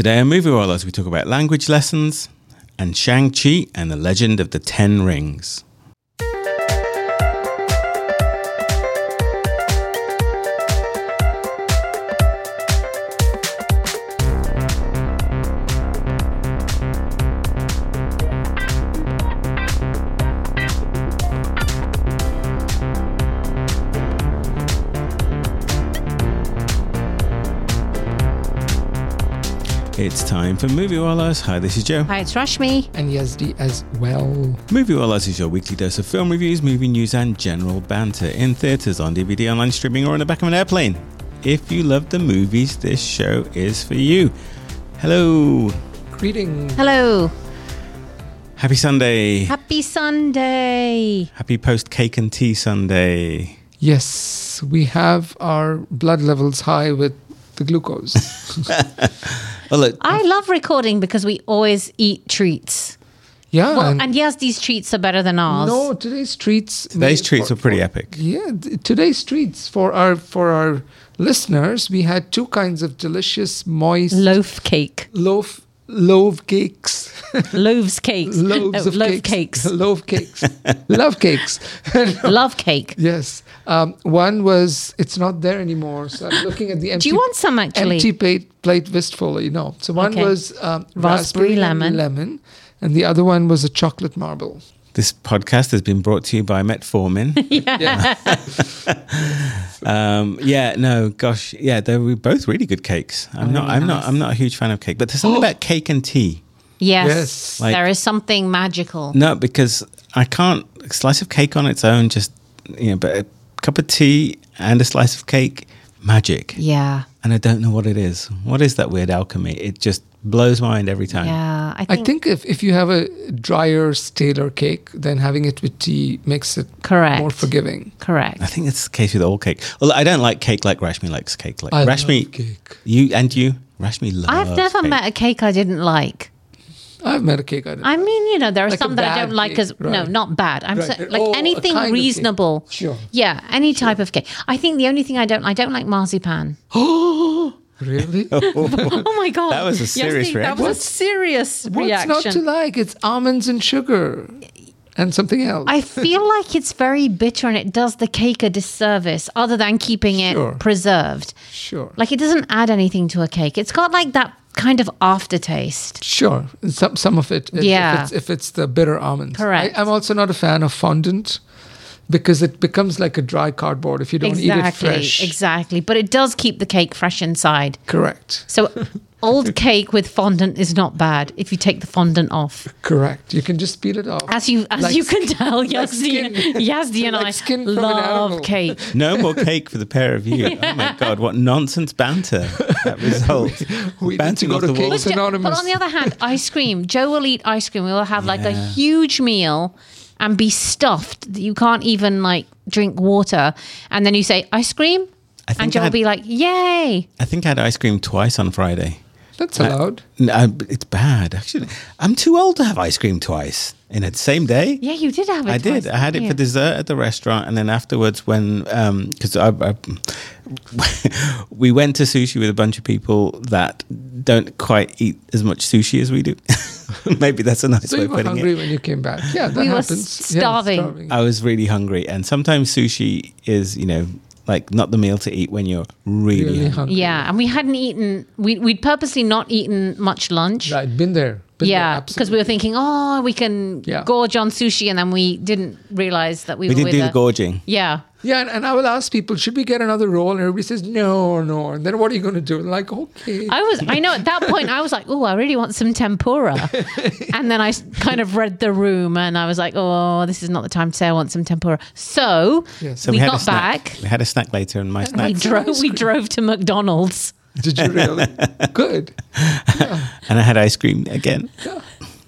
Today on Movie Wallahs, we talk about language lessons and Shang-Chi and the Legend of the Ten Rings. It's time for Movie Wallahs. Hi, this is Joe. Hi, it's Rashmi. and Yazdi as well. Movie Wallahs is your weekly dose of film reviews, movie news, and general banter in theatres, on DVD, online streaming, or in the back of an airplane. If you love the movies, this show is for you. Hello. Greeting. Hello. Happy Sunday. Happy Sunday. Happy post cake and tea Sunday. Yes, we have our blood levels high with the glucose. Well, look, I love recording because we always eat treats. Yeah, Well, and, and yes, these treats are better than ours. no, today's treats. today's treats for- were pretty for- epic. Yeah, th- today's treats for our for our listeners. We had two kinds of delicious, moist Loaf cake. loaf loaf cakes, Loaves cakes. loaves No, of loaf cakes, cakes. loaf cakes, love cakes. Love cake. yes, um, one was it's not there anymore. So I'm looking at the empty. Do you want some actually? empty plate, plate wistfully. No. So one Okay. was um, Raspberry and lemon. lemon, and the other one was a chocolate marble. This podcast has been brought to you by Metformin. Yeah. um, yeah, no, gosh, yeah, they were both really good cakes. I'm not, I'm not, I'm not a huge fan of cake, but there's something about cake and tea. Yes. Yes. Like- there is something magical. No, because I can't a slice of cake on its own. Just you know, but a cup of tea and a slice of cake, magic. Yeah. And I don't know what it is. What is that weird alchemy? It just blows my mind every time. Yeah. I I think, think if, if you have a drier, staler cake, then having it with tea makes it correct. more forgiving. Correct. I think it's the case with all cake. Well, I don't like cake like Rashmi likes cake. Like I Rashmi, love cake. you and you, Rashmi loves. I've never cake. met a cake I didn't like. I've met a cake I didn't. I mean, you know, there are Like some that I don't like cake, as no, not bad. I'm Right. so, like Oh, anything kind of cake. reasonable. Sure. Yeah, any type of cake. I think the only thing I don't I don't like marzipan. really? Oh, oh my god, That was a Yes, serious That reaction. was a serious What's reaction. not to like? It's almonds and sugar and something else. I feel like it's very bitter and it does the cake a disservice, other than keeping it preserved. sure. Like it doesn't add anything to a cake. It's got like that kind of aftertaste. Sure, some some of it. if- Yeah. if it's, if it's the bitter almonds. Correct. I, I'm also not a fan of fondant because it becomes like a dry cardboard if you don't eat it exactly, fresh. exactly. But it does keep the cake fresh inside. Correct. So old cake with fondant is not bad if you take the fondant off. Correct. You can just speed it off. As you as Like you can skin- tell, like Yazdi, skin- Yazdi and like I skin from an love cake. No more cake for the pair of you. Oh my god, what nonsense banter that result. We need to Banting go off to the walls. But, Anonymous. but on the other hand, ice cream. Joe will eat ice cream. We will have like a huge meal and be stuffed. that You can't even like drink water. And then you say ice cream, I think and Joe I will be like, "Yay!" I think I had ice cream twice on Friday. That's allowed. No, I- it's bad actually. I'm too old to have ice cream twice in the same day. Yeah, you did have it. I did. I had it didn't for dessert at the restaurant, and then afterwards, when um, because I, I, we went to sushi with a bunch of people that don't quite eat as much sushi as we do. Maybe that's a nice So way you of were putting hungry it. when you came back. Yeah, that We were happens. Yeah, starving. I was really hungry, and sometimes sushi is, you know, like not the meal to eat when you're really, Really hungry. hungry. Yeah, and we hadn't eaten. We we'd purposely not eaten much lunch. Right, been there. Been yeah, because we were thinking, oh, we can Yeah. gorge on sushi, and then we didn't realize that we, We were didn't with do a, the gorging. Yeah, Yeah, and, and I will ask people, should we get another roll? And everybody says, no, no. And then what are you going to do? And like, okay. I was. I know at that point I was like, oh, I really want some tempura, and then I kind of read the room, and I was like, oh, this is not the time to say I want some tempura. So, Yes. So we, had got snack. back. We had a snack later, and my snack. We snack, drove. We drove to McDonald's. Did you really? Good. and I had ice cream again.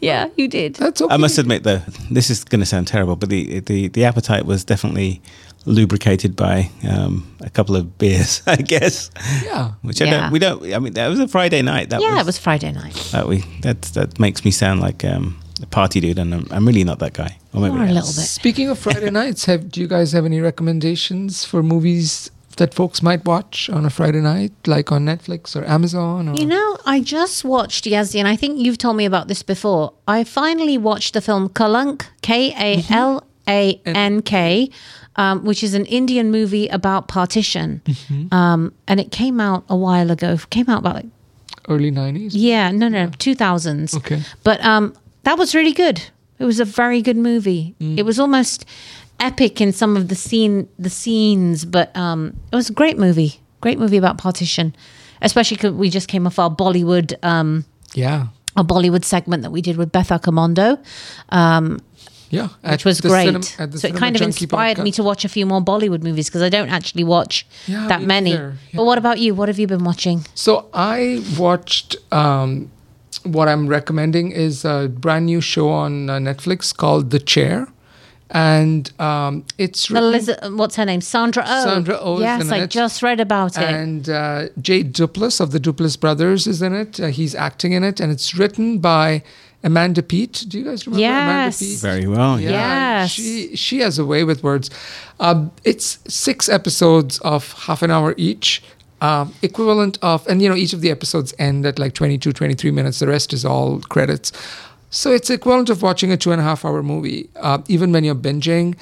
Yeah, you did. That's okay. I must admit, though, this is going to sound terrible, but the, the, the appetite was definitely lubricated by um, a couple of beers, I guess. Yeah. Which I Yeah. don't. We don't. I mean, that was a Friday night. That yeah, was, it was Friday night. That we. That that makes me sound like um, a party dude, and I'm, I'm really not that guy. Or maybe Or a I am. little bit. Speaking of Friday nights, have do you guys have any recommendations for movies that folks might watch on a Friday night, like on Netflix or Amazon? Or? You know, I just watched Yazdi, and I think you've told me about this before. I finally watched the film Kalank, K A L A N K, um, which is an Indian movie about partition. Um, and it came out a while ago. Came out about like Early 90s? yeah, no, no, two thousands. Okay. But um, that was really good. It was a very good movie. It was almost epic in some of the scene, the scenes, but um, it was a great movie. Great movie about partition, especially because we just came off our Bollywood, um, Yeah. our Bollywood segment that we did with Beth Accomando, um, Yeah. which was great. cinem- at the so it kind of inspired me to watch a few more Bollywood movies because I don't actually watch Yeah, that many. neither. But what about you? What have you been watching? So I watched. Um, what I'm recommending is a brand new show on uh, Netflix called The Chair, and um, it's Eliza- what's her name? Sandra Oh. Sandra Oh Yes, I it. just read about it. and uh, Jay Duplass of the Duplass brothers is in it. Uh, he's acting in it, and it's written by Amanda Peet. Do you guys remember Amanda Yes. Peet? Very well. Yeah. Yes. she she has a way with words. Um, it's six episodes of half an hour each, um, equivalent of, and you know, each of the episodes end at like 22, 23 minutes. The rest is all credits. So it's equivalent of watching a two and a half hour movie, uh, even when you're binging.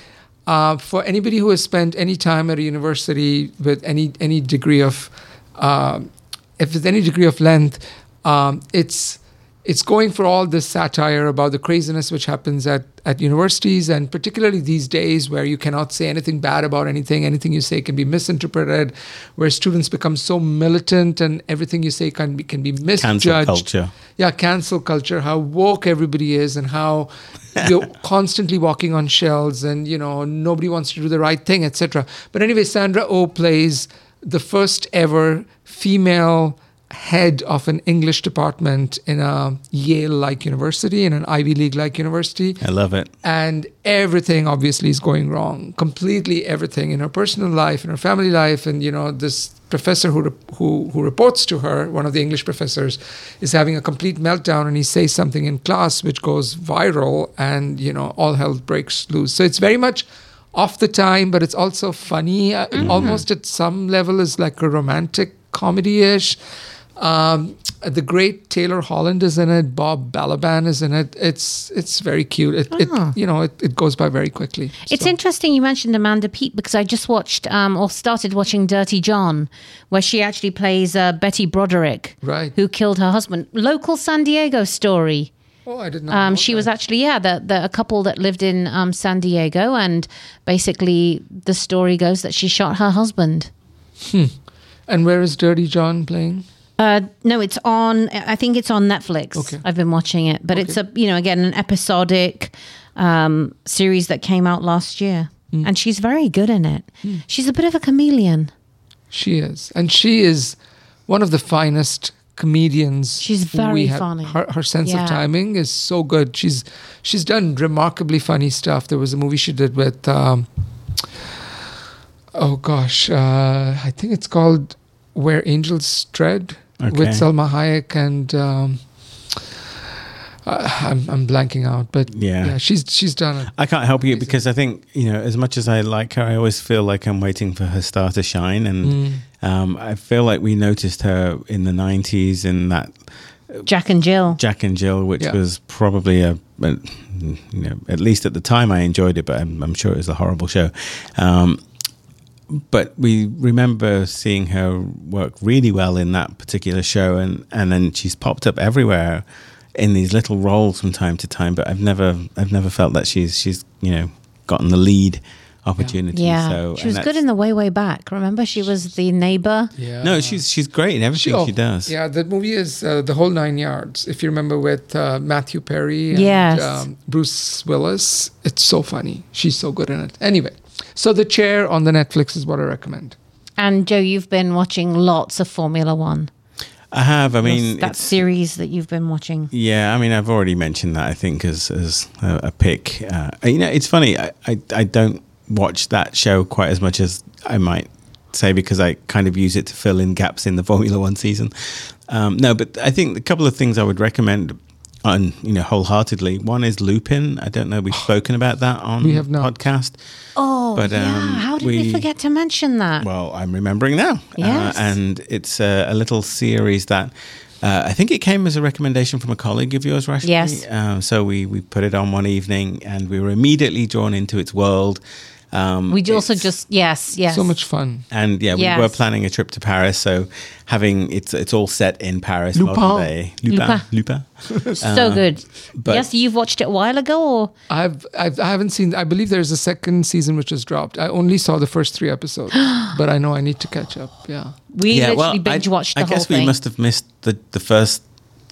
Uh, for anybody who has spent any time at a university with any any degree of, um if there's any degree of length, um, it's it's going for all this satire about the craziness which happens at, at universities and particularly these days where you cannot say anything bad about anything. Anything you say can be misinterpreted where students become so militant and everything you say can be can be misjudged. Cancel culture. yeah cancel culture how woke everybody is and how you're constantly walking on shells and you know nobody wants to do the right thing etc but anyway sandra oh plays the first ever female head of an english department in a yale like university in an ivy league like university. I love it. and everything obviously is going wrong. Completely everything in her personal life in her family life. And you know this professor who who who reports to her one of the english professors is having a complete meltdown. And he says something in class which goes viral and you know all hell breaks loose. So it's very much off the time but it's also funny. Uh, almost at some level is like a romantic comedy-ish um, the great Taylor Holland is in it. Bob Balaban is in it. It's it's very cute. It, it you know it, it goes by very quickly. It's So- interesting you mentioned Amanda Peet because I just watched um, or started watching Dirty John, where she actually plays uh, Betty Broderick, Right. who killed her husband. Local San Diego story. Oh, I did not. Um, know she that. was actually yeah, the, the a couple that lived in um, San Diego, and basically the story goes that she shot her husband. And where is Dirty John playing? Uh, no, it's on. I think it's on Netflix. Okay. I've been watching it, but it's a you know again an episodic um, series that came out last year, Hmm. and she's very good in it. She's a bit of a chameleon. She is, and she is one of the finest comedians. She's very have. funny. Her, her sense Yeah. of timing is so good. She's she's done remarkably funny stuff. There was a movie she did with. Um, oh gosh, uh, I think it's called Where Angels Tread Okay. with Salma Hayek and. Um, I'm I'm blanking out, but Yeah. yeah, she's she's done it. I can't help you because I think you know, as much as I like her, I always feel like I'm waiting for her star to shine, and Mm. um, I feel like we noticed her in the '90s in that Jack and Jill. Jack and Jill, which Yeah. was probably a, a, you know, at least at the time I enjoyed it, but I'm, I'm sure it was a horrible show. Um, but we remember seeing her work really well in that particular show, and, and then she's popped up everywhere in these little roles from time to time. But I've never I've never felt that she's she's you know gotten the lead opportunity. Yeah, so, she was good in the way way back. Remember, she was the neighbor. Yeah. No, she's she's great in everything oh, she does. Yeah, the movie is uh, the whole nine yards. If you remember with uh, Matthew Perry and Yes. um, Bruce Willis, it's so funny. She's so good in it. Anyway, so the chair on the Netflix is what I recommend. And Joe, you've been watching lots of Formula One. I have. I mean, that it's- series that you've been watching. Yeah, I mean, I've already mentioned that. I think as as a, a pick. Uh, you know, it's funny. I, I I don't watch that show quite as much as I might say because I kind of use it to fill in gaps in the Formula One season. Um, no, but I think a couple of things I would recommend. On you know wholeheartedly. One is Lupin. I don't know we've spoken about that on We have not. podcast. Oh, But, yeah. um, How did we, we- forget to mention that? Well, I'm remembering now. Yes. Uh, and it's a, a little series that uh, I think it came as a recommendation from a colleague of yours, Rashmi. Yes. Uh, so we, we put it on one evening and we were immediately drawn into its world. Um, we also just yes, yes. So much fun. And yeah, we Yes. were planning a trip to Paris. So having it's it's all set in Paris. Lupin. modern day. Lupin. Lupin. Lupin. so good. but- yes, you've watched it a while ago, or I've, I've I haven't seen. I believe there's a second season which has dropped. I only saw the first three episodes, but I know I need to catch up. Yeah. we literally binge I, watched the I whole guess thing. we must have missed the, the first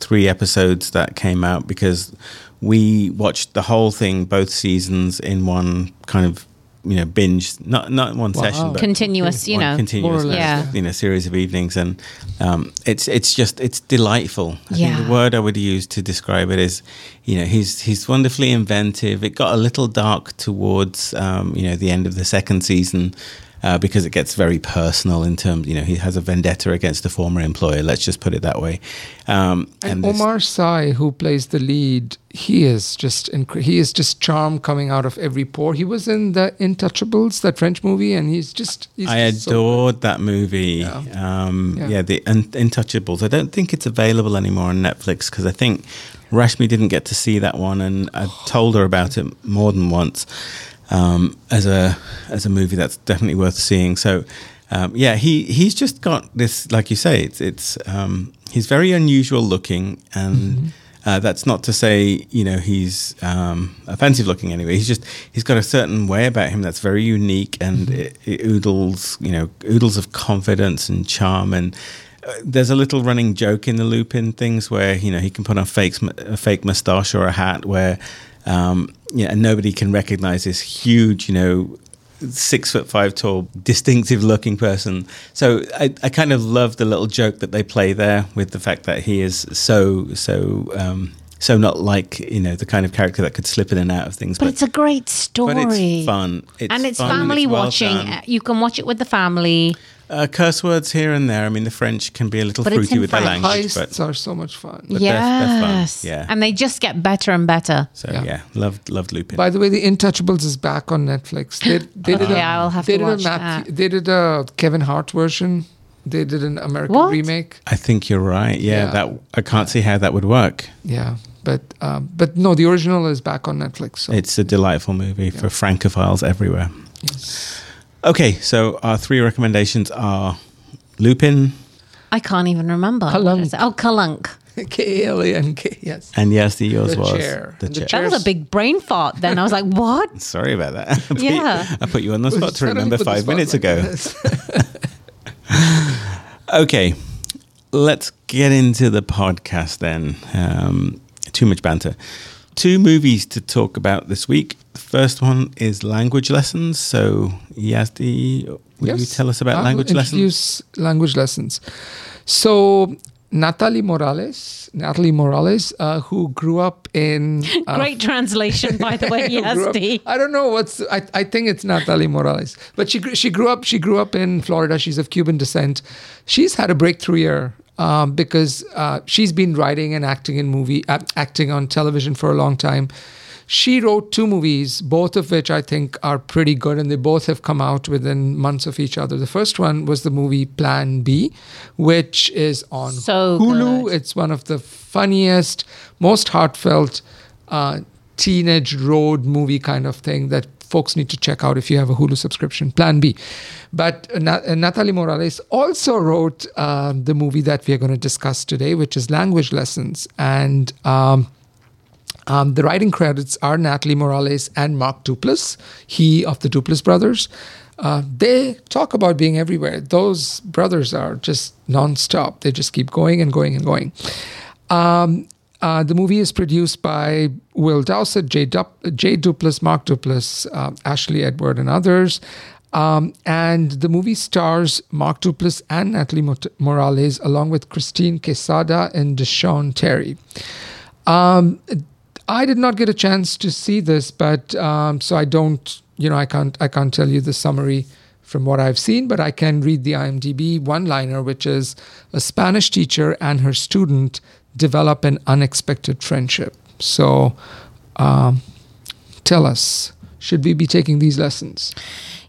three episodes that came out because we watched the whole thing, both seasons, in one kind of you know binge, not not one Wow. session, but Continuous, you know. continuous, less, Yeah. you know, series of evenings, and um, it's it's just it's delightful. I think the word I would use to describe it is, you know, he's he's wonderfully inventive. It got a little dark towards um, you know the end of the second season. Uh, because it gets very personal in terms, you know, he has a vendetta against a former employer. Let's just put it that way. Um, And, this- Omar Sy, who plays the lead, he is just incre- he is just charm coming out of every pore. He was in the Intouchables, that French movie, and he's just he's I just so adored that movie. Yeah. Um, yeah. Yeah. the Un- Untouchables. I don't think it's available anymore on Netflix because I think Rashmi didn't get to see that one, and I told her about it more than once um, as a as a movie that's definitely worth seeing. So. Um, yeah, he, he's just got this, like you say, it's it's um, he's very unusual looking, and uh, that's not to say you know he's um, offensive looking anyway. He's just he's got a certain way about him that's very unique, and it, it oodles you know oodles of confidence and charm. And uh, there's a little running joke in the Lupin things where you know he can put on fake a fake mustache or a hat where um, yeah, and nobody can recognize this huge you know six foot five tall, distinctive looking person. So I, I kind of love the little joke that they play there with the fact that he is so so um, so not like you know the kind of character that could slip in and out of things. but it's a great story. but it's fun. It's and it's fun family it's well watching. done. Uh, You can watch it with the family. Uh, curse words here and there. I mean, the French can be a little But fruity in with their language, heists but are so much fun. But they're- they're fun, yes. yeah. And they just get better and better. so yeah, Yeah. loved loved Lupin. By the way, The Intouchables is back on Netflix. They, they did Okay, a, I'll have they to did watch a Matthew, that. They did a Kevin Hart version. They did an American What? remake. I think you're right. Yeah, Yeah. that I can't see how that would work. Yeah, but um, but no, the original is back on Netflix. So It's a delightful movie for francophiles everywhere. yes. Okay, so our three recommendations are Lupin, I can't even remember. What Kalunk. Oh, Kalunk. K A L A N K. Yes. and yes, the yours The was chair. the chair. chair- That was a big brain fart. Then I was like, "What?" Sorry about that. I put- Yeah. I put you on the spot to remember five minutes ago. Okay, let's get into the podcast then. Um, too much banter. Two movies to talk about this week. The first one is language lessons. So, Yazdi, will you tell us about I will language lessons? Introduce language lessons. So Natalie Morales, Natalie Morales, uh, who grew up in uh, Great translation, by the way. grew up- Yes, I don't know what's. I, I think it's Natalie Morales, but she she grew up she grew up in Florida. She's of Cuban descent. She's had a breakthrough year um, because uh, she's been writing and acting in movie uh, acting on television for a long time. She wrote two movies, both of which I think are pretty good, and they both have come out within months of each other. The first one was the movie Plan B, which is on So Hulu. good. It's one of the funniest, most heartfelt uh, teenage road movie kind of thing that folks need to check out if you have a Hulu subscription. Plan B. But uh, Na- Natalie Morales also wrote uh, the movie that we are going to discuss today, which is Language Lessons. And um, um, the writing credits are Natalie Morales and Mark Duplass, he of the Duplass brothers. Uh, they talk about being everywhere. Those brothers are just nonstop. They just keep going and going and going. Um, uh, the movie is produced by Will Dowsett, Jay, Dup- Jay Duplass, Mark Duplass, uh, Ashley Edward, and others. Um, and the movie stars Mark Duplass and Natalie Mot- Morales, along with Christine Quezada and Desean Terry. Um, I did not get a chance to see this, but um, so I don't, you know, I can't, I can't tell you the summary from what I've seen, but I can read the IMDb one-liner, which is a Spanish teacher and her student develop an unexpected friendship. So, um, tell us, should we be taking these lessons?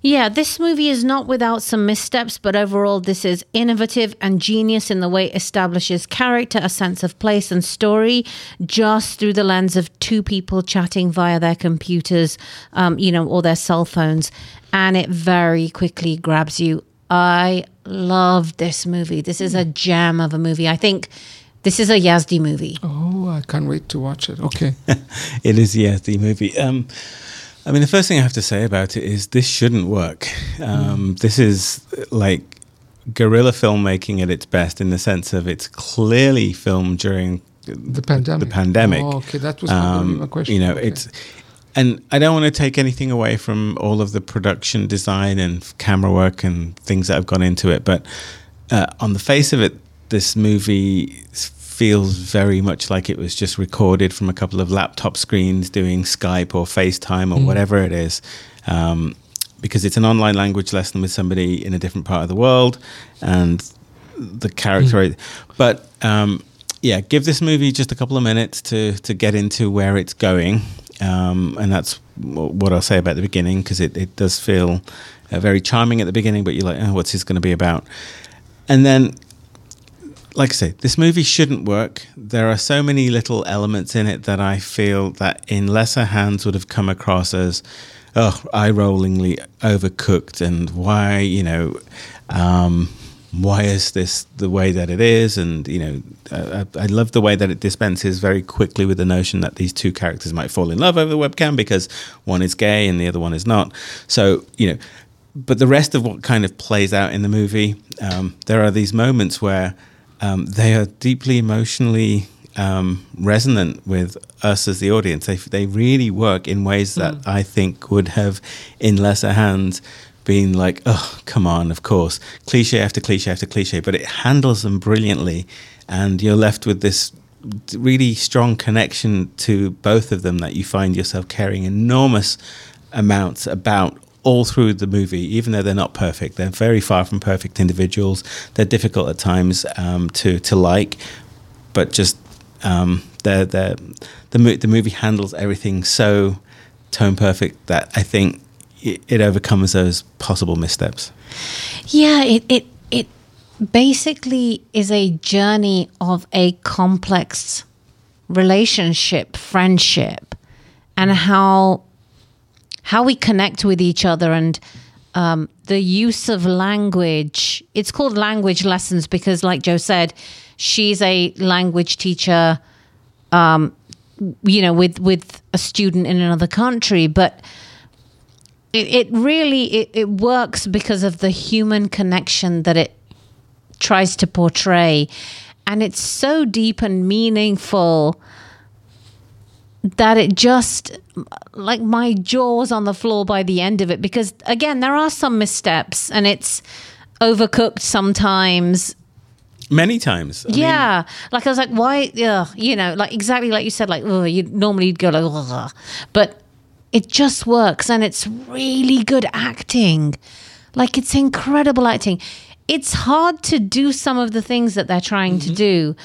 Yeah, this movie is not without some missteps, but overall, this is innovative and genius in the way it establishes character, a sense of place, and story just through the lens of two people chatting via their computers, um, you know, or their cell phones. And it very quickly grabs you. I love this movie. This is a gem of a movie. I think this is a Yazdi movie. Oh, I can't wait to watch it. Okay. it is yes the movie. Um, I mean, the first thing I have to say about it is this shouldn't work. Um, This is like guerrilla filmmaking at its best in the sense of it's clearly filmed during The pandemic. The pandemic. Oh, okay, that was gonna my question. Um, You know, Okay. it's and I don't want to take anything away from all of the production design and camera work and things that have gone into it, but uh, on the face of it, this movie feels very much like it was just recorded from a couple of laptop screens doing Skype or FaceTime or whatever it is. Um, because it's an online language lesson with somebody in a different part of the world, and the character. But um, yeah, give this movie just a couple of minutes to to get into where it's going, um, and that's what I'll say about the beginning because it, it does feel uh, very charming at the beginning, but you're like, oh, what's this going to be about? And then, like I say, this movie shouldn't work. There are so many little elements in it that I feel that in lesser hands would have come across as, oh, eye-rollingly overcooked, and why, you know, um, why is this the way that it is? And you know, I, I love the way that it dispenses very quickly with the notion that these two characters might fall in love over the webcam because one is gay and the other one is not. So you know, but the rest of what kind of plays out in the movie, um, there are these moments where um, they are deeply emotionally um, resonant with us as the audience. They they really work in ways that I think would have, in lesser hands, been like, oh, come on, of course, cliche after cliche after cliche. But it handles them brilliantly, and you're left with this really strong connection to both of them that you find yourself caring enormous amounts about all through the movie, even though they're not perfect. They're very far from perfect individuals. They're difficult at times um, to to like, but just um, they're, they're, the mo- the movie handles everything so tone perfect that I think it, it overcomes those possible missteps. Yeah, it it it basically is a journey of a complex relationship, friendship, and how how we connect with each other and um, the use of language. It's called language lessons because, like Joe said, she's a language teacher. Um, you know, with with a student in another country, but it, it really it, it works because of the human connection that it tries to portray and it's so deep and meaningful that it just like my jaws on the floor by the end of it because again there are some missteps and it's overcooked sometimes Many times. I mean, yeah, like I was like, why? Yeah, you know, like exactly like you said, like oh, you normally you'd go like, Ugh. but it just works, and it's really good acting. Like it's incredible acting. It's hard to do some of the things that they're trying to do,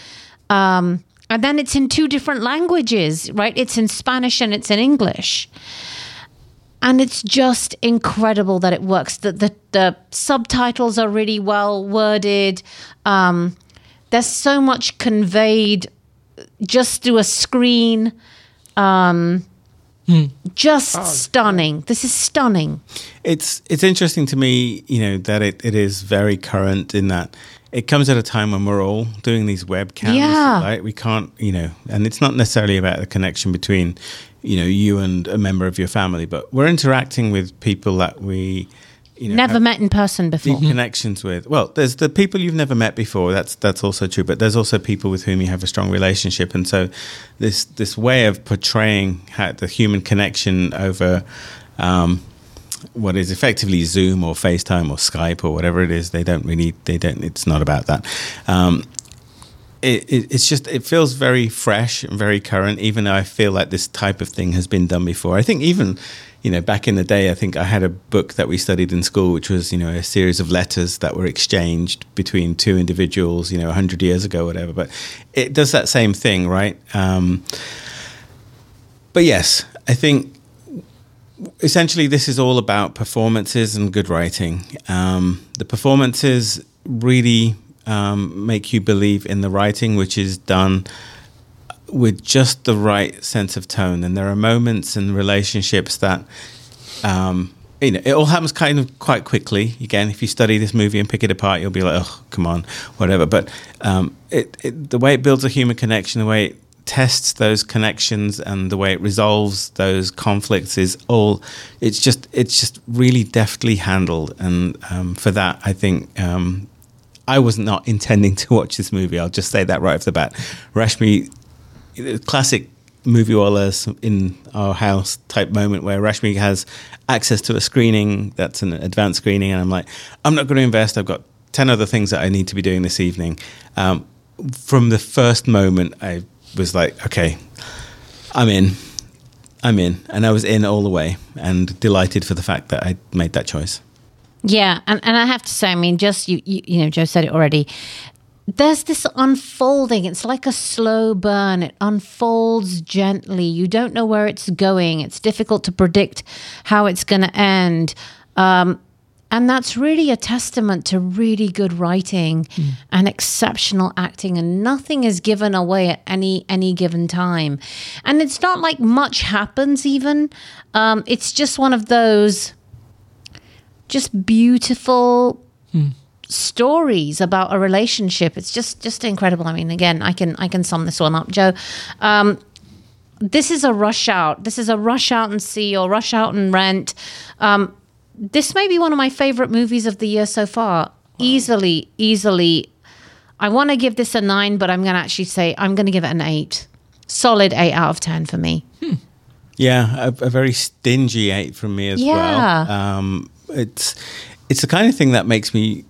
um, and then it's in two different languages, right? It's in Spanish and it's in English and it's just incredible that it works. That the, the subtitles are really well worded. Um, there's so much conveyed just through a screen. Um, Just stunning. This is stunning. it's it's interesting to me, you know, that it, it is very current in that it comes at a time when we're all doing these webcams. Yeah. Right? We can't, you know, and it's not necessarily about the connection between, you know, you and a member of your family, but we're interacting with people that we, you know, Never met in person before. connections with. Well, there's the people you've never met before. That's that's also true. But there's also people with whom you have a strong relationship, and so this this way of portraying how the human connection over. Um, what is effectively Zoom or FaceTime or Skype or whatever it is, they don't really, they don't, it's not about that. Um, it, it, it's just it feels very fresh and very current even though i feel like this type of thing has been done before. I think even you know back in the day i think i had a book that we studied in school which was you know a series of letters that were exchanged between two individuals you know 100 years ago whatever. But it does that same thing right? Um, but yes i think essentially this is all about performances and good writing um, the performances really um, make you believe in the writing, which is done with just the right sense of tone. And there are moments and relationships that, um, you know, it all happens kind of quite quickly. Again, if you study this movie and pick it apart, you'll be like, oh, come on, whatever. But um, it, it, the way it builds a human connection, the way it tests those connections and the way it resolves those conflicts is all it's just it's just really deftly handled and um, for that i think um, I was not intending to watch this movie. I'll just say that right off the bat. Rashmi, classic movie wallahs in our house type moment where Rashmi has access to a screening that's an advanced screening, and I'm like, I'm not going to invest. I've got 10 other things that I need to be doing this evening. Um, from the first moment, I was like, okay, I'm in. I'm in. And I was in all the way and delighted for the fact that I made that choice. Yeah, and, and I have to say, I mean, just you, you, you know, Joe said it already. There's this unfolding. It's like a slow burn. It unfolds gently. You don't know where it's going. It's difficult to predict how it's going to end. Um, and that's really a testament to really good writing mm. and exceptional acting and nothing is given away at any any given time and it's not like much happens even um, it's just one of those just beautiful hmm. stories about a relationship. It's just just incredible. I mean, again, I can I can sum this one up, Joe. Um, this is a rush out. This is a rush out and see or rush out and rent. Um, this may be one of my favorite movies of the year so far. Wow. Easily, easily. I want to give this a nine, but I'm going to actually say I'm going to give it an eight. Solid eight out of 10 for me. Hmm. Yeah, a, a, very stingy eight from me as yeah. well. Um, it's it's the kind of thing that makes me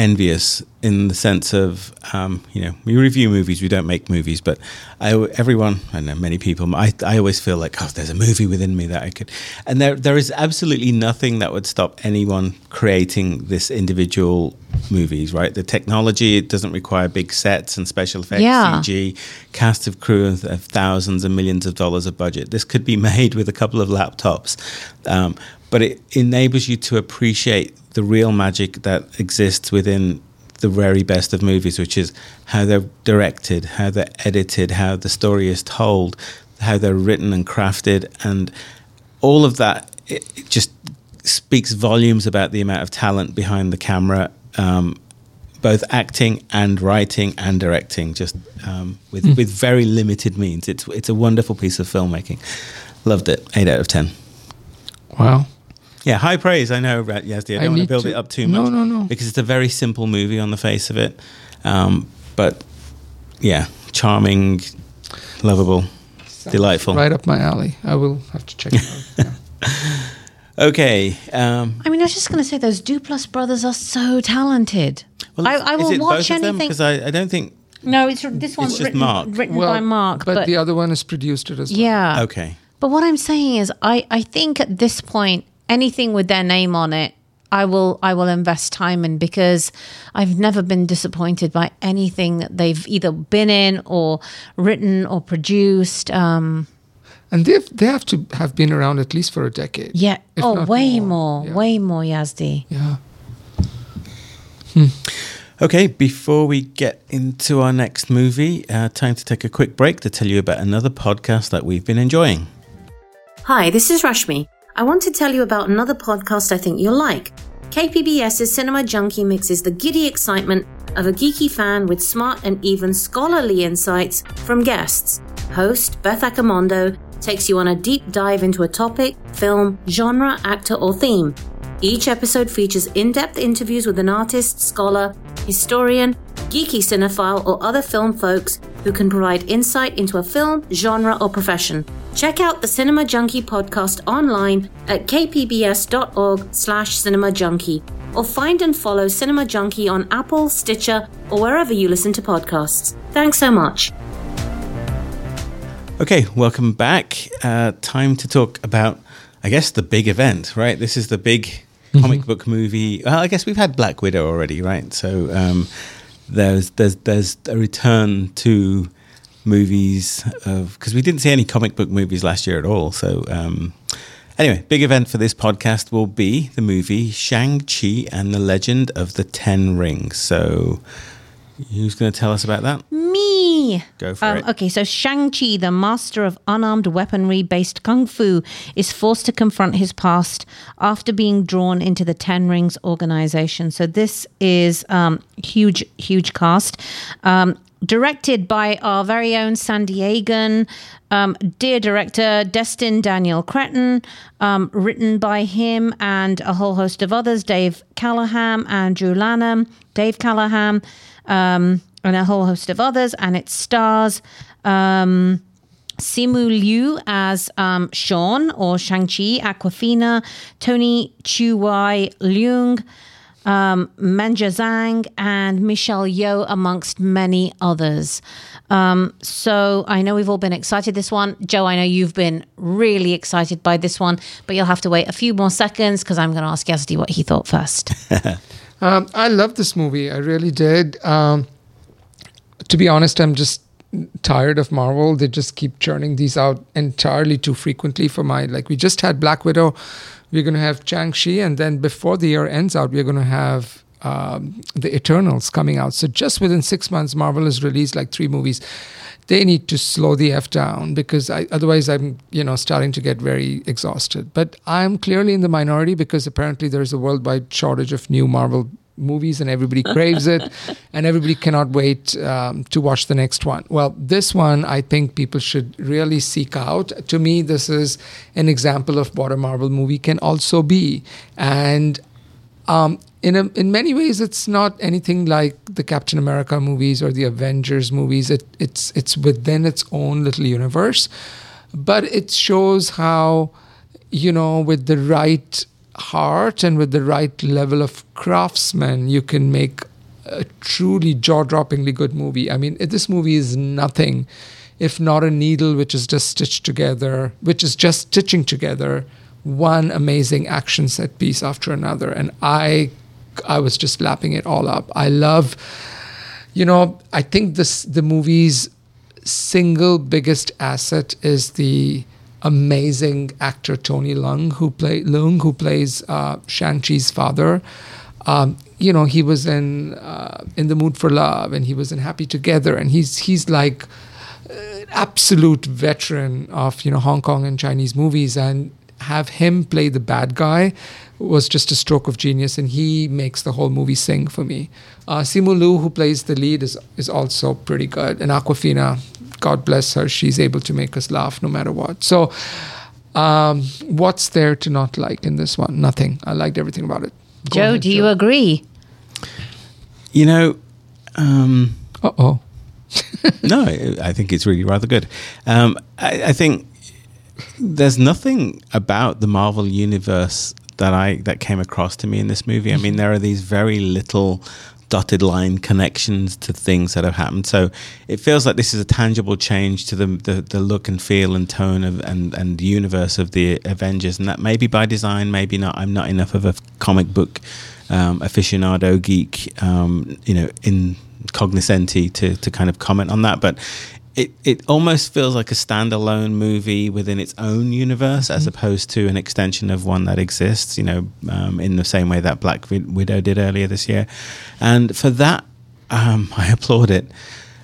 envious in the sense of um, you know we review movies we don't make movies but I, everyone I know many people I, I always feel like oh there's a movie within me that I could and there there is absolutely nothing that would stop anyone creating this individual movies right the technology it doesn't require big sets and special effects yeah. CG cast of crew of, of thousands and millions of dollars of budget this could be made with a couple of laptops um, but it enables you to appreciate the real magic that exists within the very best of movies, which is how they're directed, how they're edited, how the story is told, how they're written and crafted, and all of that. It, it just speaks volumes about the amount of talent behind the camera, um, both acting and writing and directing, just um, with mm. with very limited means. It's it's a wonderful piece of filmmaking. Loved it. Eight out of ten. Wow. Yeah, high praise. I know, Yazdi. I don't I want to build to, it up too much. No, no, no. Because it's a very simple movie on the face of it. Um, but yeah, charming, lovable, Sounds delightful. Right up my alley. I will have to check it out. Yeah. okay. Um, I mean, I was just going to say those Duplass brothers are so talented. Well, I, I will watch anything. Because I, I don't think. No, it's this one's it's written, Mark. written well, by Mark. But, but, the other one is produced it as well. Yeah. Okay. But what I'm saying is, I, I think at this point, anything with their name on it, I will I will invest time in because I've never been disappointed by anything that they've either been in or written or produced. Um, and they they have to have been around at least for a decade. Yeah. Oh, way more, more yeah. way more, Yazdi. Yeah. Hmm. Okay, before we get into our next movie, uh, time to take a quick break to tell you about another podcast that we've been enjoying. Hi, this is Rashmi. I want to tell you about another podcast I think you'll like. KPBS's Cinema Junkie mixes the giddy excitement of a geeky fan with smart and even scholarly insights from guests. Host Beth Accomando takes you on a deep dive into a topic, film, genre, actor, or theme. Each episode features in depth interviews with an artist, scholar, historian, geeky cinephile, or other film folks who can provide insight into a film, genre, or profession. Check out the Cinema Junkie podcast online at kpbs.org slash cinemajunkie or find and follow Cinema Junkie on Apple, Stitcher, or wherever you listen to podcasts. Thanks so much. Okay, welcome back. Uh, time to talk about, I guess, the big event, right? This is the big comic book movie. Well, I guess we've had Black Widow already, right? So um, there's there's there's a return to movies of because we didn't see any comic book movies last year at all. So um, anyway, big event for this podcast will be the movie Shang Chi and the Legend of the Ten Rings. So who's going to tell us about that? Me. Go for Um, it. Okay, so Shang-Chi, the master of unarmed weaponry based kung fu, is forced to confront his past after being drawn into the Ten Rings organization. So this is um, huge, huge cast. Um, directed by our very own San Diegan, um, dear director Destin Daniel Cretton, um, written by him and a whole host of others, Dave Callaham, Andrew Lanham, Dave Callaham, um, and a whole host of others, and it stars um, Simu Liu as um, Sean or Shang-Chi, Awkwafina, Tony Chiu-Wai Leung, um, Meng'er Zhang, and Michelle Yeoh, amongst many others. Um, so I know we've all been excited this one. Joe, I know you've been really excited by this one, but you'll have to wait a few more seconds because I'm going to ask Yazdi what he thought first. Um, I love this movie. I really did. Um, to be honest, I'm just tired of Marvel. They just keep churning these out entirely too frequently for my like. We just had Black Widow. We're going to have Shang-Chi, and then before the year ends out, we're going to have um, the Eternals coming out. So just within six months, Marvel has released like three movies. They need to slow the f down because I, otherwise I'm you know starting to get very exhausted. But I'm clearly in the minority because apparently there's a worldwide shortage of new Marvel movies and everybody craves it and everybody cannot wait um, to watch the next one. Well this one i think people should really seek out. To me this is an example of what a marvel movie can also be. And um, in a, in many ways, it's not anything like the Captain America movies or the Avengers movies. It, it's it's within its own little universe, but it shows how you know with the right heart and with the right level of craftsman, you can make a truly jaw-droppingly good movie. I mean, this movie is nothing if not a needle which is just stitched together, which is just stitching together one amazing action set piece after another and i i was just lapping it all up i love you know i think this the movie's single biggest asset is the amazing actor tony leung who play leung who plays uh, shang-chi's father. Um, you know he was in uh, in the mood for love and he was in happy together and he's he's like absolute veteran of you know Hong Kong and Chinese movies, and have him play the bad guy was just a stroke of genius, and he makes the whole movie sing for me. Uh, Simu Liu, who plays the lead, is is also pretty good, and Awkwafina, God bless her, she's able to make us laugh no matter what. So, um, what's there to not like in this one? Nothing. I liked everything about it. Go Joe, ahead, do you agree? You know, um, Uh oh. no, I think it's really rather good. Um, I, I think there's nothing about the Marvel universe that I that came across to me in this movie. I mean, there are these very little dotted line connections to things that have happened. So it feels like this is a tangible change to the the, the look and feel and tone of and and universe of the Avengers, and that maybe by design, maybe not. I'm not enough of a comic book um, aficionado geek, um, you know, in cognoscenti to to kind of comment on that, but. It, it almost feels like a standalone movie within its own universe as opposed to an extension of one that exists, you know, um, in the same way that Black Wi- Widow did earlier this year. And for that, um, I applaud it.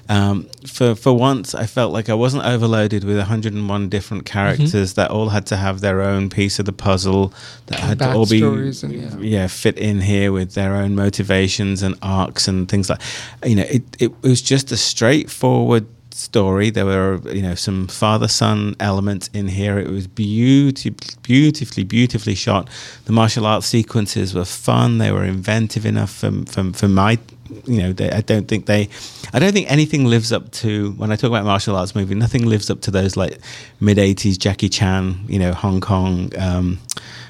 Um, for for once, I felt like I wasn't overloaded with 101 different characters that all had to have their own piece of the puzzle, that had to all be and, yeah. yeah fit in here with their own motivations and arcs and things like you know it, it was just a straightforward story. There were you know some father son elements in here. It was beauty, beautifully beautifully shot. The martial arts sequences were fun. They were inventive enough for, for, for my you know they, i don't think they i don't think anything lives up to when i talk about martial arts movie nothing lives up to those like mid 80s jackie chan you know hong kong um,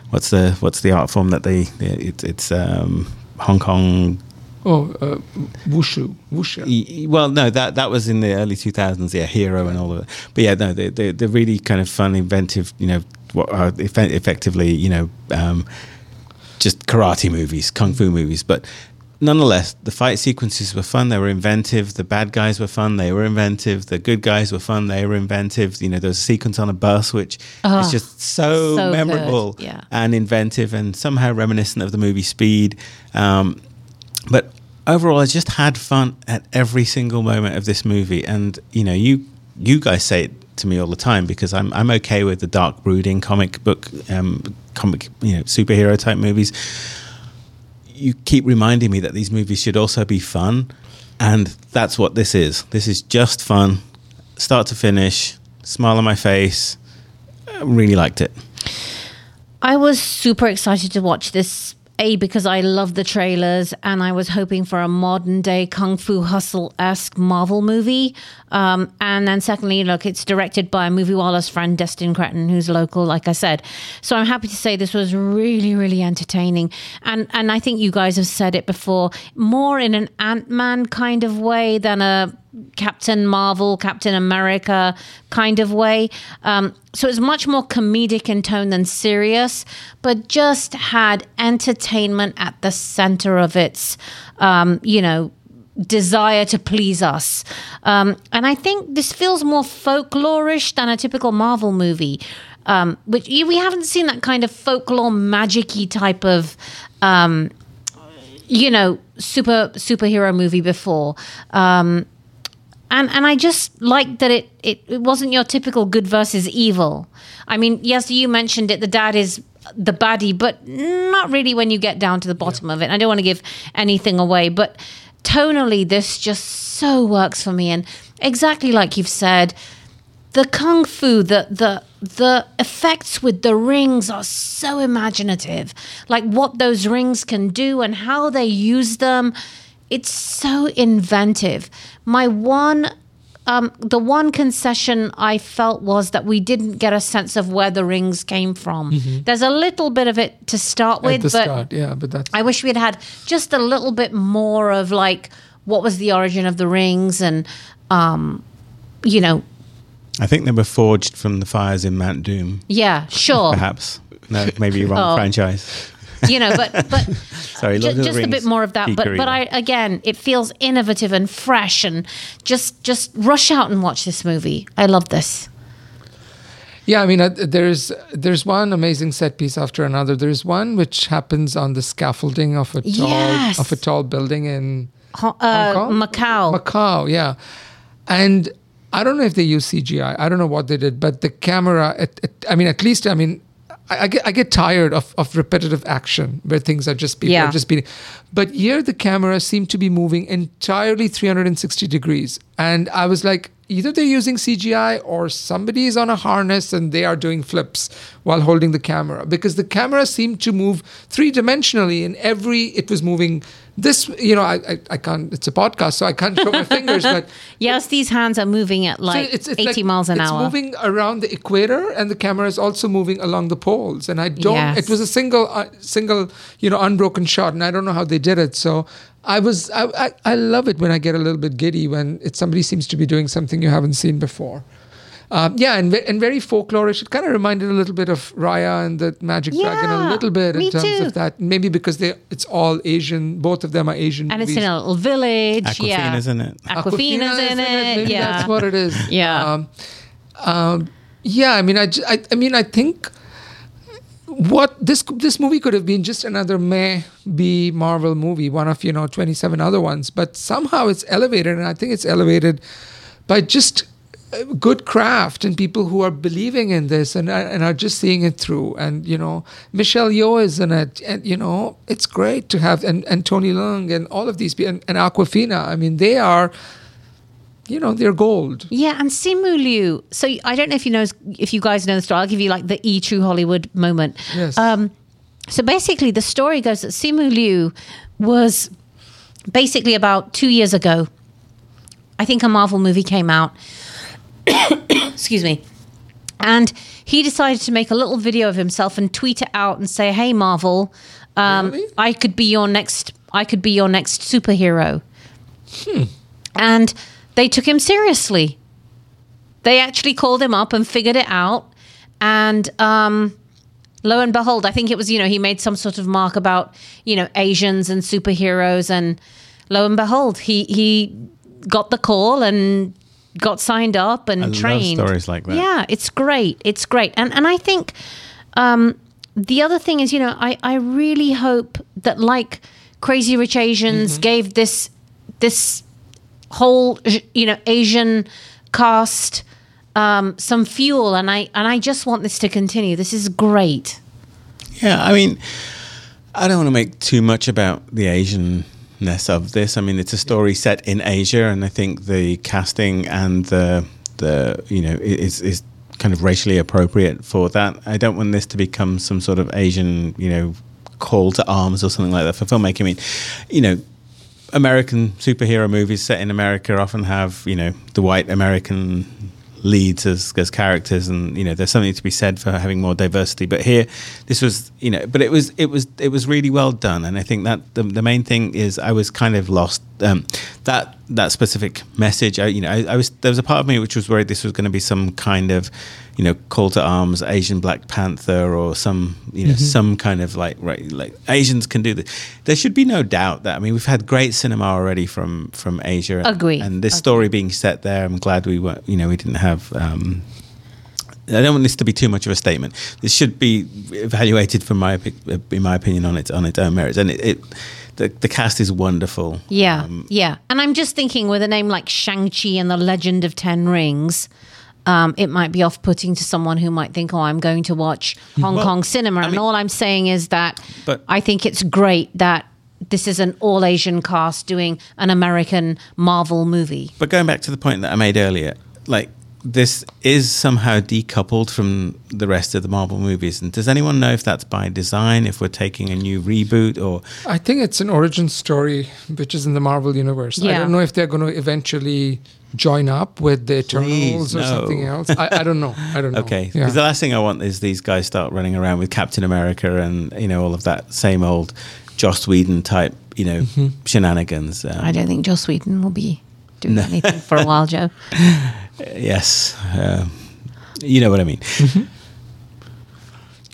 what's the what's the art form that they it's it's um, Hong Kong. Oh, uh, wushu, wushu. y- y- Well, no, that that was in the early two thousands. Yeah, Hero and all of it. But yeah, no, they they they're really kind of fun, inventive. You know, what are effe- effectively you know um, just karate movies, kung fu movies, but. Nonetheless, the fight sequences were fun. They were inventive. The bad guys were fun. They were inventive. The good guys were fun. They were inventive. You know, there was a sequence on a bus which Oh, is just so, so memorable Yeah. and inventive and somehow reminiscent of the movie Speed. Um, but overall, I just had fun at every single moment of this movie. And you know, you you guys say it to me all the time because I'm I'm okay with the dark brooding comic book, um, comic you know superhero type movies. You keep reminding me that these movies should also be fun, and that's what this is. This is just fun, start to finish. Smile on my face. I really liked it. I was super excited to watch this. A because I love the trailers and I was hoping for a modern day kung fu hustle esque Marvel movie. Um, and then secondly, look, it's directed by a movie Wallahs friend Destin Cretton, who's local, like I said. So I'm happy to say this was really, really entertaining. And and I think you guys have said it before, more in an Ant Man kind of way than a Captain Marvel, Captain America kind of way. Um, so it's much more comedic in tone than serious, but just had entertainment at the center of its, um, you know, desire to please us. Um, and I think this feels more folklorish than a typical Marvel movie. Um, which we haven't seen that kind of folklore magic-y type of um, you know super superhero movie before um and and I just liked that it, it it wasn't your typical good versus evil. I mean, yes, you mentioned it. The dad is the baddie, but not really when you get down to the bottom of it. I don't want to give anything away, but tonally, this just so works for me. And exactly like you've said, the kung fu, the the the effects with the rings are so imaginative. Like what those rings can do and how they use them. It's so inventive. My one um, the one concession I felt was that we didn't get a sense of where the rings came from. There's a little bit of it to start with, At the but start, yeah, but that's I wish we'd had just a little bit more of like what was the origin of the rings and um, you know, I think they were forged from the fires in Mount Doom, yeah, sure. perhaps. No, maybe wrong Oh. franchise. You know, but but Sorry, ju- Lord of the just a bit more of that. But but I again, it feels innovative and fresh, and just just rush out and watch this movie. I love this. Yeah, I mean, uh, there's there's one amazing set piece after another. There's one which happens on the scaffolding of a tall Yes. of a tall building in Ho- Uh, Hong Kong? Macau. Macau, yeah. And I don't know if they use CGI. I don't know what they did, but the camera. It, it, I mean, at least I mean, I, I get I get tired of, of repetitive action where things are just people Yeah. are just beating. But here the camera seemed to be moving entirely 360 degrees, and I was like, either they're using CGI or somebody is on a harness and they are doing flips while holding the camera because the camera seemed to move three dimensionally in every. It was moving. This, you know, I, I I can't. It's a podcast, so I can't show my fingers, but Yes, these hands are moving at like so 80 like- miles an hour. it's hour. moving around the equator, and the camera is also moving along the poles. And I don't. Yes. It was a single, uh, single, you know, unbroken shot, and I don't know how they did it. So I was, I, I, I love it when I get a little bit giddy when it somebody seems to be doing something you haven't seen before. Um, yeah, and and very folklorish. It kind of reminded a little bit of Raya and the Magic Dragon a little bit in terms too. of that. Maybe because they, it's all Asian. Both of them are Asian. and it's in a little village. yeah. Awkwafina's in it. Awkwafina's in it. Maybe yeah. that's what it is. Yeah. Um, um, yeah. I mean, I, j- I, I mean, I think what this this movie could have been just another meh B Marvel movie, one of you know twenty seven other ones, but somehow it's elevated, and I think it's elevated by just good craft and people who are believing in this and are- and are just seeing it through. And you know, Michelle Yeoh is in it, and you know, it's great to have and and Tony Leung and all of these people and, and Awkwafina. I mean, they are. You know, they're gold. Yeah, and Simu Liu. So I don't know if you know if you guys know the story. I'll give you like the E True Hollywood moment. Yes. Um, so basically, the story goes that Simu Liu was basically about two years ago. I think a Marvel movie came out. Excuse me. And he decided to make a little video of himself and tweet it out and say, "Hey Marvel, um, Really? I could be your next. I could be your next superhero." And they took him seriously. They actually called him up and figured it out. And um, lo and behold, I think it was, you know, he made some sort of mark about, you know, Asians and superheroes. And lo and behold, he, he got the call and got signed up and I love trained. stories like that. Yeah, it's great. It's great. And, and I think um, the other thing is, you know, I, I really hope that like Crazy Rich Asians Mm-hmm. gave this this whole you know Asian cast um, some fuel, and I and I just want this to continue. This is great. Yeah, I mean, I don't want to make too much about the Asianness of this. I mean, it's a story set in Asia, and I think the casting and the the you know is is kind of racially appropriate for that. I don't want this to become some sort of Asian you know call to arms or something like that for filmmaking. I mean, you know. American superhero movies set in America often have, you know, the white American leads as, as characters and you know there's something to be said for having more diversity. But here this was you know but it was it was it was really well done. And i think that the, the main thing is i was kind of lost um, that that specific message. I, you know I, I was there was a part of me which was worried this was going to be some kind of you know call to arms asian black panther or some you know some kind of like right like asians can do this there should be no doubt that i mean we've had great cinema already from from asia Agree. and this story being set there i'm glad we were you know we didn't have um I don't want this to be too much of a statement. This should be evaluated from my, in my opinion, on its on its own merits. And it, it the, the cast is wonderful. Yeah, Um, yeah. And I'm just thinking with a name like Shang Chi and the Legend of Ten Rings. Um, it might be off-putting to someone who might think, "Oh, I'm going to watch Hong Well, Kong cinema." and mean- all I'm saying is that But- I think it's great that this is an all-Asian cast doing an American Marvel movie. But going back to the point that I made earlier, like this is somehow decoupled from the rest of the Marvel movies. And does anyone know if that's by design? If we're taking a new reboot, or I think it's an origin story which is in the Marvel universe. I don't know if they're going to eventually join up with the Please, Eternals or no. something else. I, I don't know. I don't know. okay? Yeah. Because the last thing I want is these guys start running around with Captain America and you know all of that same old Joss Whedon type you know Mm-hmm. shenanigans. Um, I don't think Joss Whedon will be doing anything for a while, Joe. Yes, um, you know what I mean.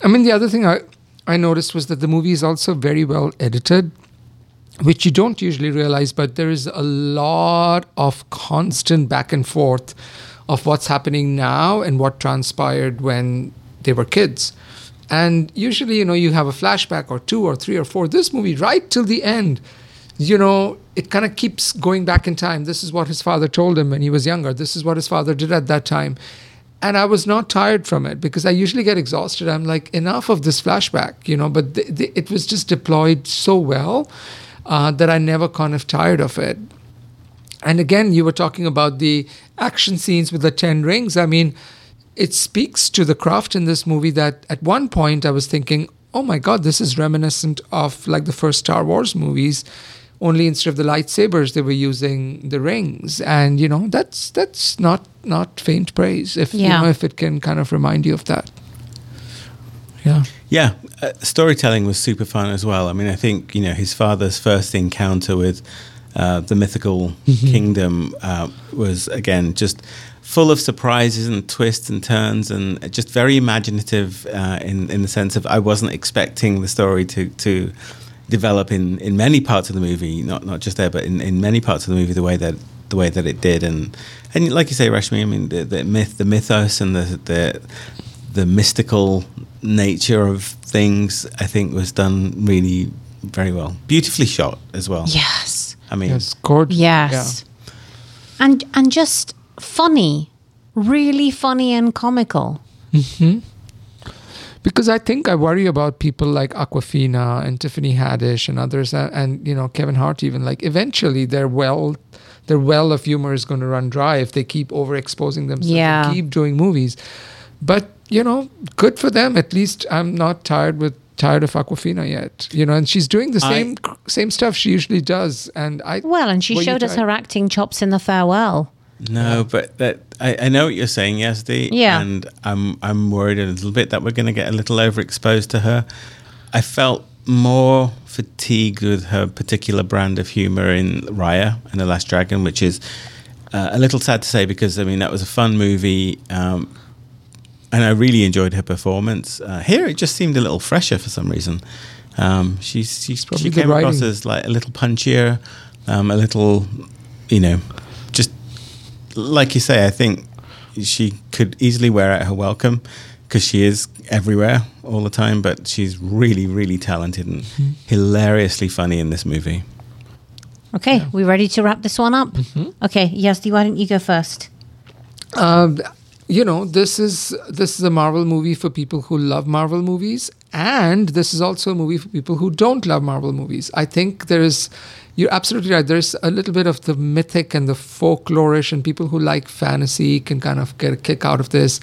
I mean, the other thing I, I noticed was that the movie is also very well edited, which you don't usually realize, but there is a lot of constant back and forth of what's happening now and what transpired when they were kids. And usually, you know, you have a flashback or two or three or four. This movie, right till the end, you know, it kind of keeps going back in time. This is what his father told him when he was younger. This is what his father did at that time. And I was not tired from it because I usually get exhausted. I'm like, enough of this flashback, you know, but th- th- it was just deployed so well uh, that I never kind of tired of it. And again, you were talking about the action scenes with the 10 rings. I mean, it speaks to the craft in this movie that at one point I was thinking, oh my God, this is reminiscent of like the first Star Wars movies. Only instead of the lightsabers, they were using the rings, and you know that's that's not not faint praise if Yeah. you know if it can kind of remind you of that. Yeah. Yeah, uh, storytelling was super fun as well. I mean, I think you know his father's first encounter with uh, the mythical kingdom uh, was again just full of surprises and twists and turns, and just very imaginative uh, in in the sense of I wasn't expecting the story to to develop in, in many parts of the movie, not not just there, but in, in many parts of the movie, the way that the way that it did, and and like you say, Rashmi, I mean, the, the myth, the mythos, and the the the mystical nature of things, I think, was done really very well, beautifully shot as well. Yes. I mean, Yes. Gorgeous. Yes. And and just funny. Really funny and comical. Mm-hmm. because I think I worry about people like Awkwafina and Tiffany Haddish and others, and, and you know Kevin Hart. Even like eventually their well, their well of humor is going to run dry if they keep overexposing themselves Yeah. and keep doing movies. But you know, good for them. At least I'm not tired with tired of Awkwafina yet. You know, and she's doing the I- same same stuff she usually does. And I Well, and she showed us her acting chops in the farewell. No, but that I, I know what you're saying, Yazdi. Yeah. And I'm I'm worried a little bit that we're going to get a little overexposed to her. I felt more fatigued with her particular brand of humor in Raya and the Last Dragon, which is uh, a little sad to say because I mean that was a fun movie. Um, and I really enjoyed her performance. Uh, here, it just seemed a little fresher for some reason. Um, she's, she's Probably she the came across as like a little punchier, um, a little, you know, just like you say. I think she could easily wear out her welcome because she is everywhere all the time. But she's really, really talented and Mm-hmm. hilariously funny in this movie. Okay, we ready to wrap this one up? Okay, Yazdi, why don't you go first? Um, you know, this is this is a Marvel movie for people who love Marvel movies, and this is also a movie for people who don't love Marvel movies. I think there is, you're absolutely right. There's a little bit of the mythic and the folklorish, and people who like fantasy can kind of get a kick out of this.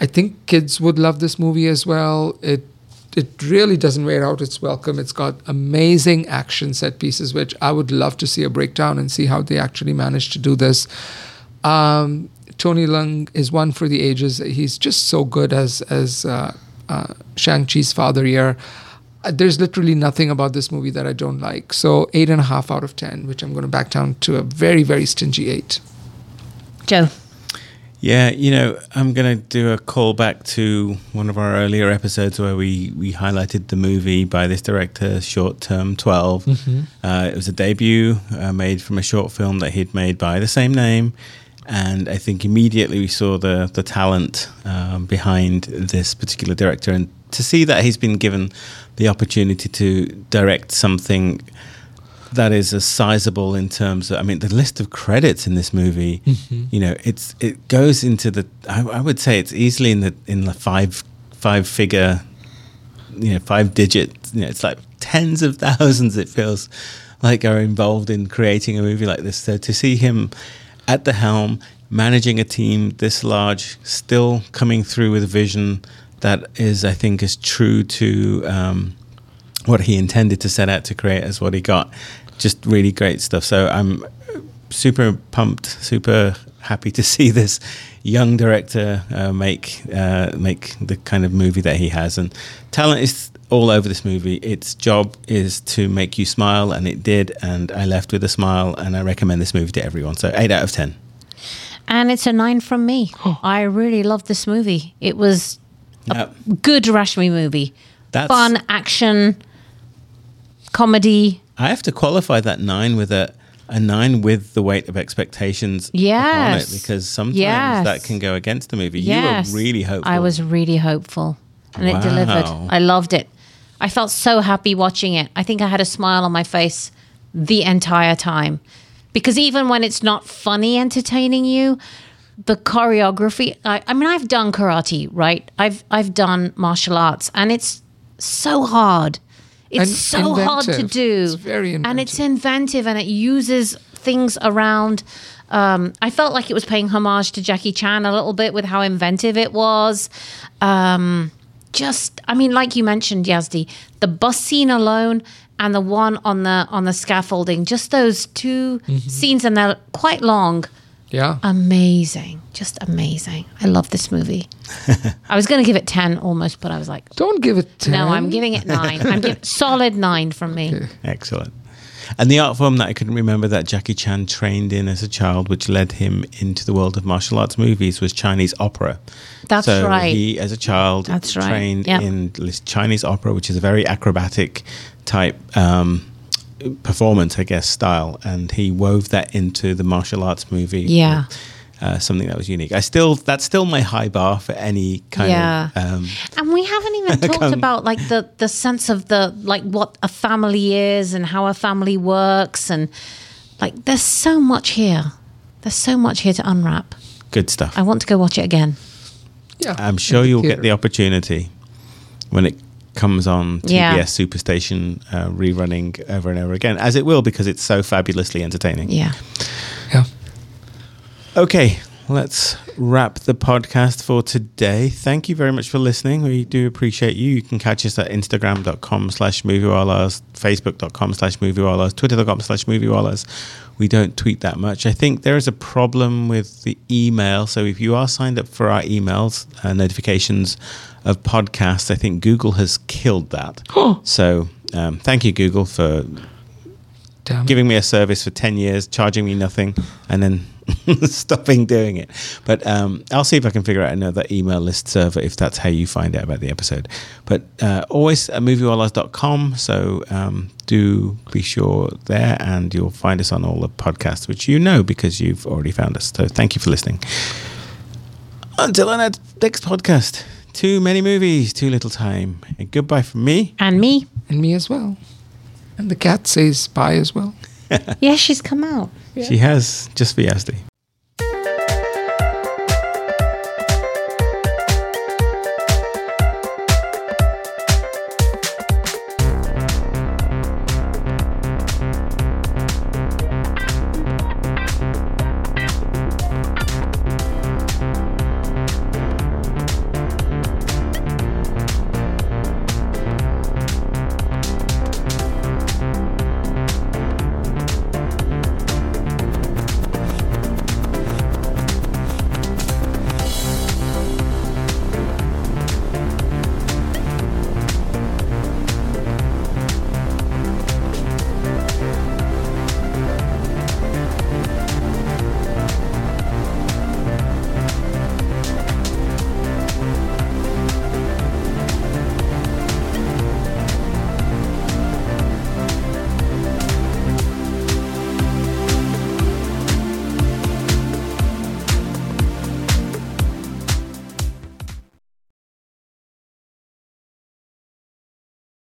I think kids would love this movie as well. It it really doesn't wear out its welcome. It's got amazing action set pieces, which I would love to see a breakdown and see how they actually managed to do this. Um, Tony Leung is one for the ages. He's just so good as as uh, uh, Shang Chi's father here. Uh, There's literally nothing about this movie that I don't like. So eight and a half out of ten, which I'm going to back down to a very very stingy eight. Joe. Yeah, you know, I'm going to do a callback to one of our earlier episodes where we, we highlighted the movie by this director, Short Term 12. Uh, it was a debut uh, made from a short film that he'd made by the same name. And I think immediately we saw the, the talent um, behind this particular director. And to see that he's been given the opportunity to direct something that is as sizable in terms of I mean the list of credits in this movie you know it's it goes into the I, I would say it's easily in the in the five five figure you know five digit you know it's like tens of thousands it feels like are involved in creating a movie like this so to see him at the helm managing a team this large still coming through with a vision that is I think is true to um, what he intended to set out to create as what he got. Just really great stuff. So I'm super pumped, super happy to see this young director uh, make uh, make the kind of movie that he has. And talent is all over this movie. Its job is to make you smile, and it did. And I left with a smile, and I recommend this movie to everyone. So eight out of ten. And it's a nine from me. I really loved this movie. It was Now, good Rashmi movie. That's- Fun, action, comedy. I have to qualify that nine with a. A nine with the weight of expectations upon Yes. it because sometimes Yes. that can go against the movie. Yes. You were really hopeful. I was really hopeful. And it delivered. I loved it. I felt so happy watching it. I think I had a smile on my face the entire time. Because even when it's not funny entertaining you, the choreography I, I mean I've done karate, right? I've I've done martial arts and it's so hard. It's so hard to do. It's very And it's inventive and it uses things around. Um, I felt like it was paying homage to Jackie Chan a little bit with how inventive it was. Um, just, I mean, like you mentioned, Yazdi, the bus scene alone and the one on the on the scaffolding, just those 2 scenes, and they're quite long. Yeah. Amazing, just amazing. I love this movie. I was going to give it ten almost, but I was like, Don't give it 10. no, I'm giving it nine. I'm giving solid nine from me. Excellent. And the art form that I couldn't remember that Jackie Chan trained in as a child, which led him into the world of martial arts movies, was Chinese opera. That's so right. He, as a child, That's right. trained Yep. in Chinese opera, which is a very acrobatic type um, performance, I guess, style. And he wove that into the martial arts movie. Yeah. Uh, something that was unique. I still, that's still my high bar for any kind Yeah. of. Um, And we haven't even talked about like the the sense of the like what a family is and how a family works and like there's so much here. There's so much here to unwrap. good stuff. I want to go watch it again. Yeah. I'm sure you'll theater. get the opportunity when it comes on TBS Yeah. Superstation uh, rerunning over and over again, as it will because it's so fabulously entertaining. Yeah. Yeah. Okay, let's wrap the podcast for today. Thank you very much for listening. We do appreciate you. You can catch us at instagram.com slash moviewallahs, facebook.com slash moviewallahs, twitter.com slash moviewallahs. We don't tweet that much. I think there is a problem with the email. So if you are signed up for our emails, uh, notifications of podcasts, I think Google has killed that. so um, thank you, Google, for Damn. giving me a service for 10 years, charging me nothing, and then stopping doing it. But um, I'll see if I can figure out another email list server if that's how you find out about the episode. But uh, always at moviewallahs.com. So um, do be sure there, and you'll find us on all the podcasts, which you know because you've already found us. So thank you for listening. Until our next next podcast, too many movies, too little time. And goodbye from me. And me. and me as well. And the cat says bye as well. Yeah, she's come out. She has just Yazdi.